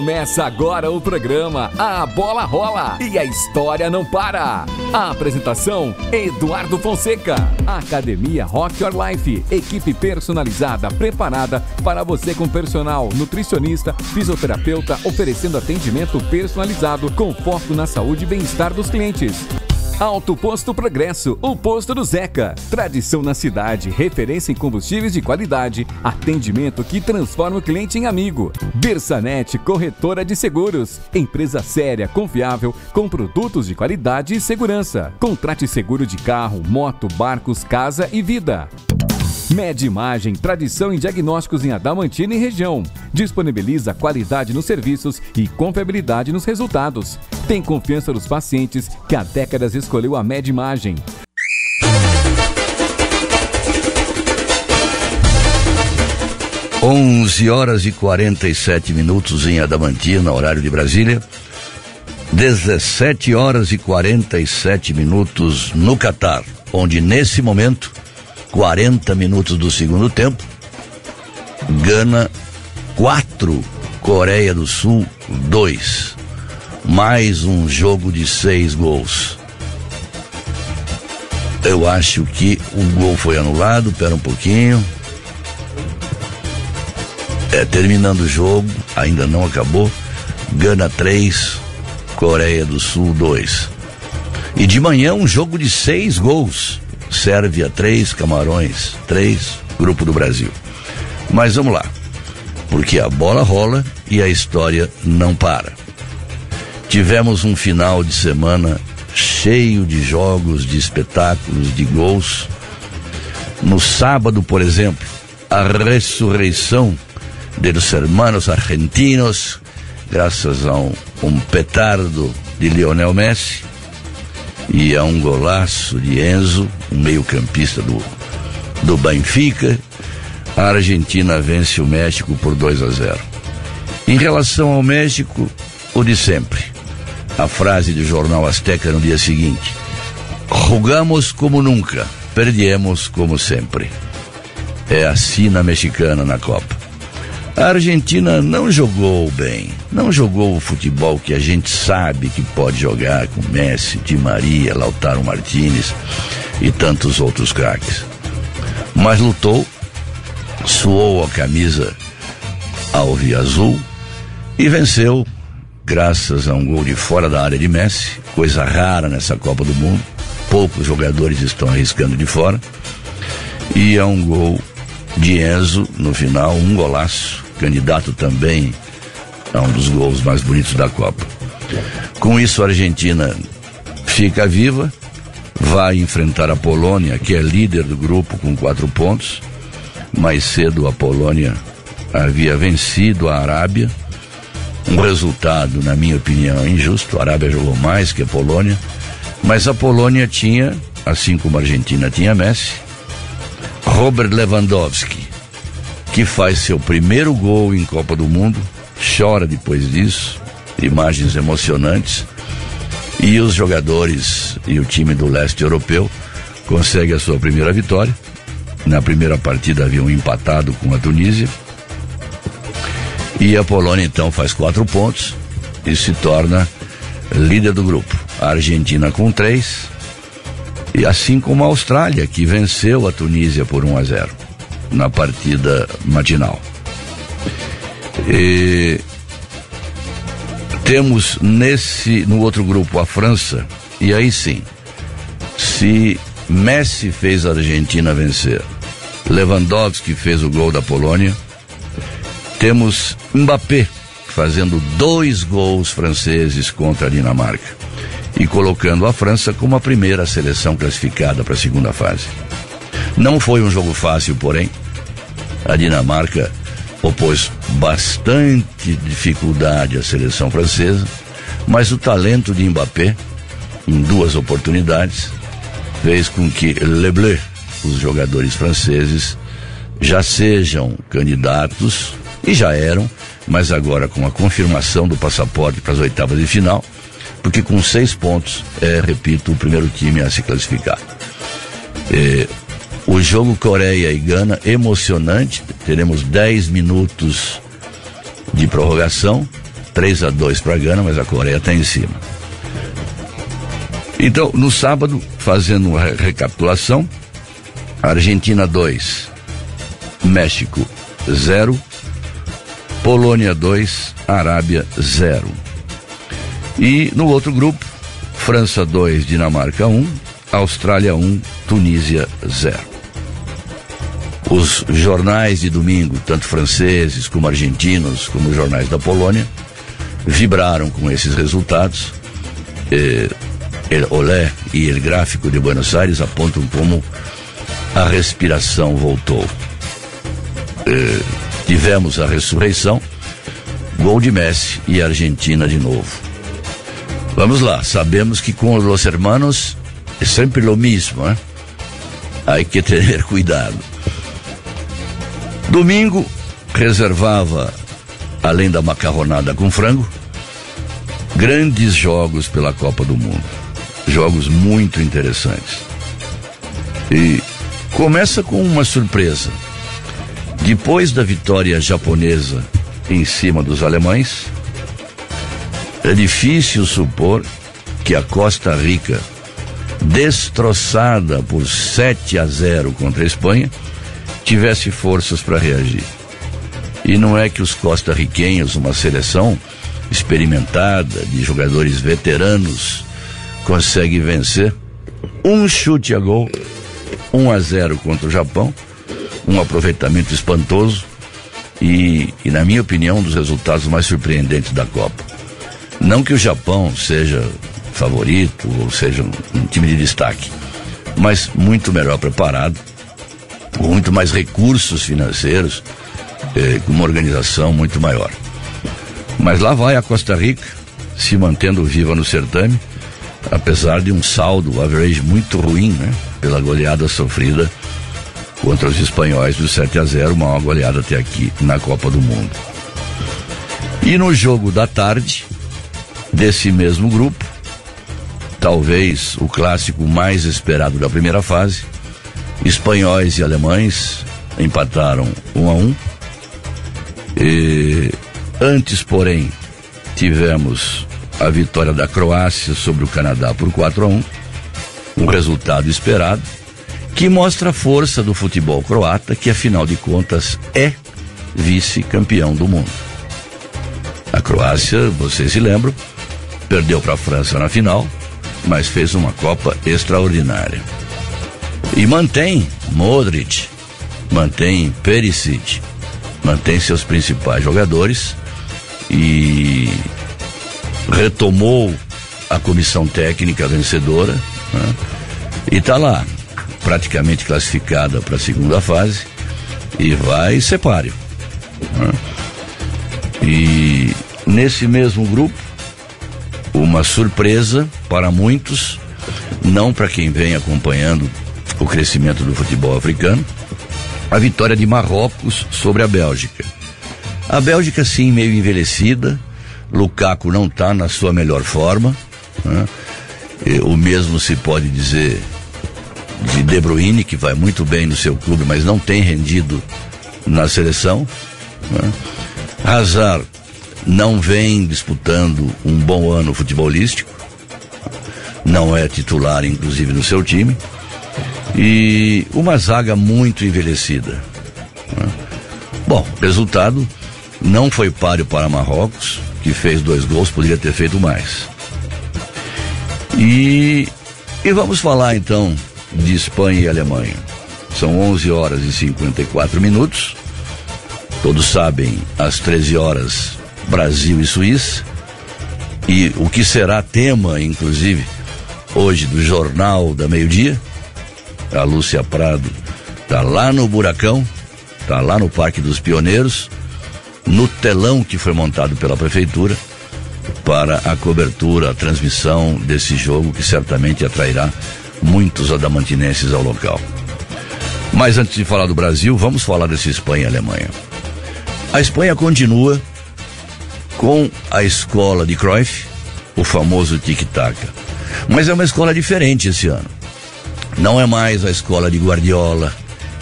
Começa agora o programa A Bola Rola e a história não para. A apresentação: Eduardo Fonseca. Academia Rock Your Life. Equipe personalizada preparada para você com personal, nutricionista, fisioterapeuta, oferecendo atendimento personalizado com foco na saúde e bem-estar dos clientes. Alto Posto Progresso, o posto do Zeca. Tradição na cidade, referência em combustíveis de qualidade, atendimento que transforma o cliente em amigo. Bersanet, corretora de seguros. Empresa séria, confiável, com produtos de qualidade e segurança. Contrate seguro de carro, moto, barcos, casa e vida. Med Imagem, tradição em diagnósticos em Adamantina e região. Disponibiliza qualidade nos serviços e confiabilidade nos resultados. Tem confiança dos pacientes que há décadas escolheu a Med Imagem. Onze horas e 47 minutos em Adamantina, horário de Brasília. 17 horas e 47 minutos no Catar, onde nesse momento 40 minutos do segundo tempo. Gana 4, Coreia do Sul 2. Mais um jogo de seis gols. Eu acho que o gol foi anulado, pera um pouquinho. É, terminando o jogo, ainda não acabou. Gana 3, Coreia do Sul 2. E de manhã um jogo de seis gols. Sérvia 3, Camarões 3, Grupo do Brasil. Mas vamos lá, porque a bola rola e a história não para. Tivemos um final de semana cheio de jogos, de espetáculos, de gols. No sábado, por exemplo, a ressurreição dos hermanos argentinos, graças a um petardo de Lionel Messi e a um golaço de Enzo, um meio-campista do, do Benfica. A Argentina vence o México por 2 a 0. Em relação ao México, o de sempre. A frase do jornal Azteca no dia seguinte: Jogamos como nunca, perdemos como sempre. É assim na mexicana na Copa. A Argentina não jogou bem, não jogou o futebol que a gente sabe que pode jogar com Messi, Di Maria, Lautaro Martinez e tantos outros craques. Mas lutou, suou a camisa alvi-azul e venceu graças a um gol de fora da área de Messi, coisa rara nessa Copa do Mundo. Poucos jogadores estão arriscando de fora. E é um gol de Enzo no final, um golaço, candidato também a um dos gols mais bonitos da Copa. Com isso, a Argentina fica viva, vai enfrentar a Polônia, que é líder do grupo com quatro pontos. Mais cedo, a Polônia havia vencido a Arábia. Um resultado, na minha opinião, injusto. A Arábia jogou mais que a Polônia, mas a Polônia tinha, assim como a Argentina tinha Messi, Robert Lewandowski, que faz seu primeiro gol em Copa do Mundo, chora depois disso, imagens emocionantes. E os jogadores e o time do leste europeu conseguem a sua primeira vitória. Na primeira partida haviam empatado com a Tunísia. E a Polônia então faz quatro pontos e se torna líder do grupo. A Argentina com três, e assim como a Austrália, que venceu a Tunísia por 1 a 0 na partida matinal. E temos nesse no outro grupo a França e aí sim, se Messi fez a Argentina vencer, Lewandowski fez o gol da Polônia, temos Mbappé fazendo dois gols franceses contra a Dinamarca e colocando a França como a primeira seleção classificada para a segunda fase. Não foi um jogo fácil, porém, a Dinamarca opôs bastante dificuldade à seleção francesa, mas o talento de Mbappé, em duas oportunidades, fez com que Le Bleu, os jogadores franceses, já sejam candidatos, e já eram, mas agora com a confirmação do passaporte para as oitavas de final, porque com seis pontos é, repito, o primeiro time a se classificar. É, o jogo Coreia e Gana, emocionante, teremos 10 minutos de prorrogação 3 a 2 para Gana, mas a Coreia está em cima. Então, no sábado, fazendo uma recapitulação, Argentina 2, México 0, Polônia 2, Arábia 0. E no outro grupo, França 2, Dinamarca 1, Austrália 1, Tunísia 0. Os jornais de domingo, tanto franceses como argentinos, como os jornais da Polônia, vibraram com esses resultados. Eh, el Olé e o gráfico de Buenos Aires apontam como a respiração voltou. Eh, tivemos a ressurreição, gol de Messi e Argentina de novo. Vamos lá, sabemos que com os hermanos é sempre o mesmo, né? Hay que ter cuidado. Domingo reservava, além da macarronada com frango, grandes jogos pela Copa do Mundo. Jogos muito interessantes. E começa com uma surpresa. Depois da vitória japonesa em cima dos alemães, é difícil supor que a Costa Rica, destroçada por 7 a 0 contra a Espanha, tivesse forças para reagir. E não é que os costarriquenhos, uma seleção experimentada de jogadores veteranos, consegue vencer um chute a gol, 1 a 0 contra o Japão um aproveitamento espantoso e, e, na minha opinião, um dos resultados mais surpreendentes da Copa. Não que o Japão seja favorito ou seja um, um time de destaque, mas muito melhor preparado, com muito mais recursos financeiros, eh, com uma organização muito maior. Mas lá vai a Costa Rica, se mantendo viva no certame, apesar de um saldo average muito ruim, né? Pela goleada sofrida contra os espanhóis do 7 a 0, uma goleada até aqui na Copa do Mundo. E no jogo da tarde, desse mesmo grupo, talvez o clássico mais esperado da primeira fase, espanhóis e alemães empataram um a um. E antes, porém, tivemos a vitória da Croácia sobre o Canadá por 4 a 1, um resultado esperado que mostra a força do futebol croata, que afinal de contas é vice-campeão do mundo. A Croácia, vocês se lembram, perdeu para a França na final, mas fez uma Copa extraordinária. E mantém Modric, mantém Perisic, mantém seus principais jogadores e retomou a comissão técnica vencedora né? e está lá, praticamente classificada para a segunda fase e vai ser páreo. Né? E nesse mesmo grupo, uma surpresa para muitos, não para quem vem acompanhando o crescimento do futebol africano, a vitória de Marrocos sobre a Bélgica. A Bélgica, sim, meio envelhecida, Lukaku não está na sua melhor forma, né? o mesmo se pode dizer de De Bruyne, que vai muito bem no seu clube, mas não tem rendido na seleção. Né? Hazard não vem disputando um bom ano futebolístico, não é titular, inclusive, no seu time, e uma zaga muito envelhecida. Né? Bom, resultado não foi páreo para Marrocos, que fez dois gols, poderia ter feito mais. E, e vamos falar então de Espanha e Alemanha. São 11 horas e 54 minutos. Todos sabem, às 13 horas, Brasil e Suíça. E o que será tema, inclusive, hoje do Jornal da Meio-Dia. A Lúcia Prado está lá no Buracão, está lá no Parque dos Pioneiros, no telão que foi montado pela Prefeitura para a cobertura, a transmissão desse jogo que certamente atrairá muitos adamantinenses ao local. Mas antes de falar do Brasil, vamos falar dessa Espanha e Alemanha. A Espanha continua com a escola de Cruyff, o famoso tic-tac. Mas é uma escola diferente esse ano. Não é mais a escola de Guardiola,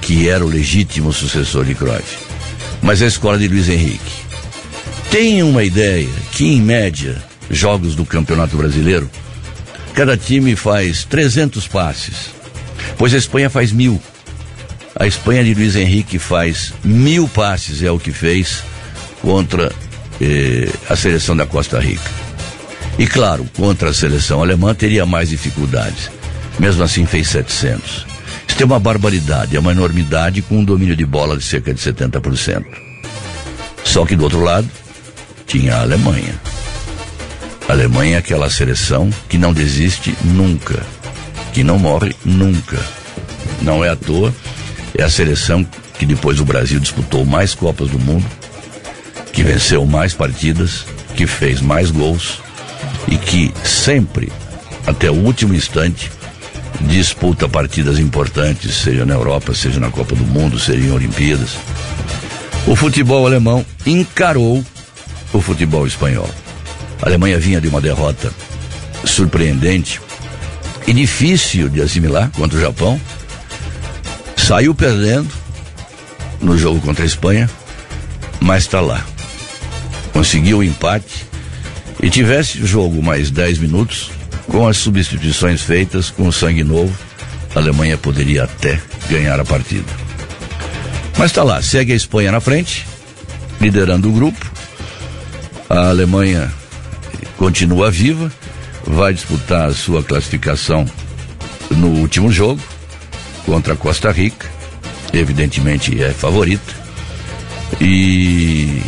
que era o legítimo sucessor de Cruyff, mas a escola de Luiz Henrique. Tem uma ideia que, em média, jogos do Campeonato Brasileiro, cada time faz 300 passes, pois a Espanha faz mil. A Espanha de Luiz Henrique faz mil passes, é o que fez contra eh, a seleção da Costa Rica. E claro, contra a seleção alemã teria mais dificuldades. Mesmo assim, fez 700. Isso é uma barbaridade, é uma enormidade com um domínio de bola de cerca de 70%. Só que do outro lado, tinha a Alemanha. A Alemanha é aquela seleção que não desiste nunca, que não morre nunca. Não é à toa, é a seleção que depois do Brasil disputou mais Copas do Mundo, que venceu mais partidas, que fez mais gols e que sempre, até o último instante, disputa partidas importantes, seja na Europa, seja na Copa do Mundo, seja em Olimpíadas. O futebol alemão encarou o futebol espanhol. A Alemanha vinha de uma derrota surpreendente e difícil de assimilar contra o Japão. Saiu perdendo no jogo contra a Espanha, mas está lá. Conseguiu o empate e tivesse o jogo mais 10 minutos, com as substituições feitas, com sangue novo, a Alemanha poderia até ganhar a partida. Mas está lá, segue a Espanha na frente, liderando o grupo. A Alemanha continua viva, vai disputar a sua classificação no último jogo contra a Costa Rica. Evidentemente é favorita. E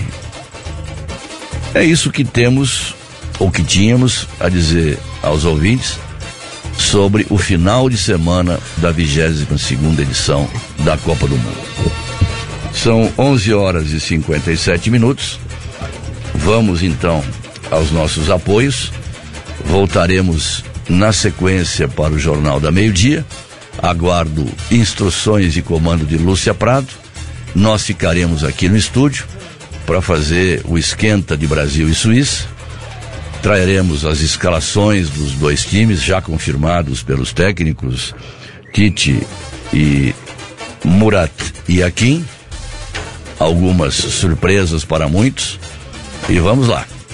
é isso que temos ou que tínhamos a dizer aos ouvintes sobre o final de semana da 22 segunda edição da Copa do Mundo. São 11 horas e 57 minutos. Vamos então aos nossos apoios. Voltaremos na sequência para o Jornal da Meio-Dia. Aguardo instruções e comando de Lúcia Prado. Nós ficaremos aqui no estúdio para fazer o esquenta de Brasil e Suíça. Traremos as escalações dos dois times já confirmados pelos técnicos Tite e Murat e Akin. Algumas surpresas para muitos. E vamos lá.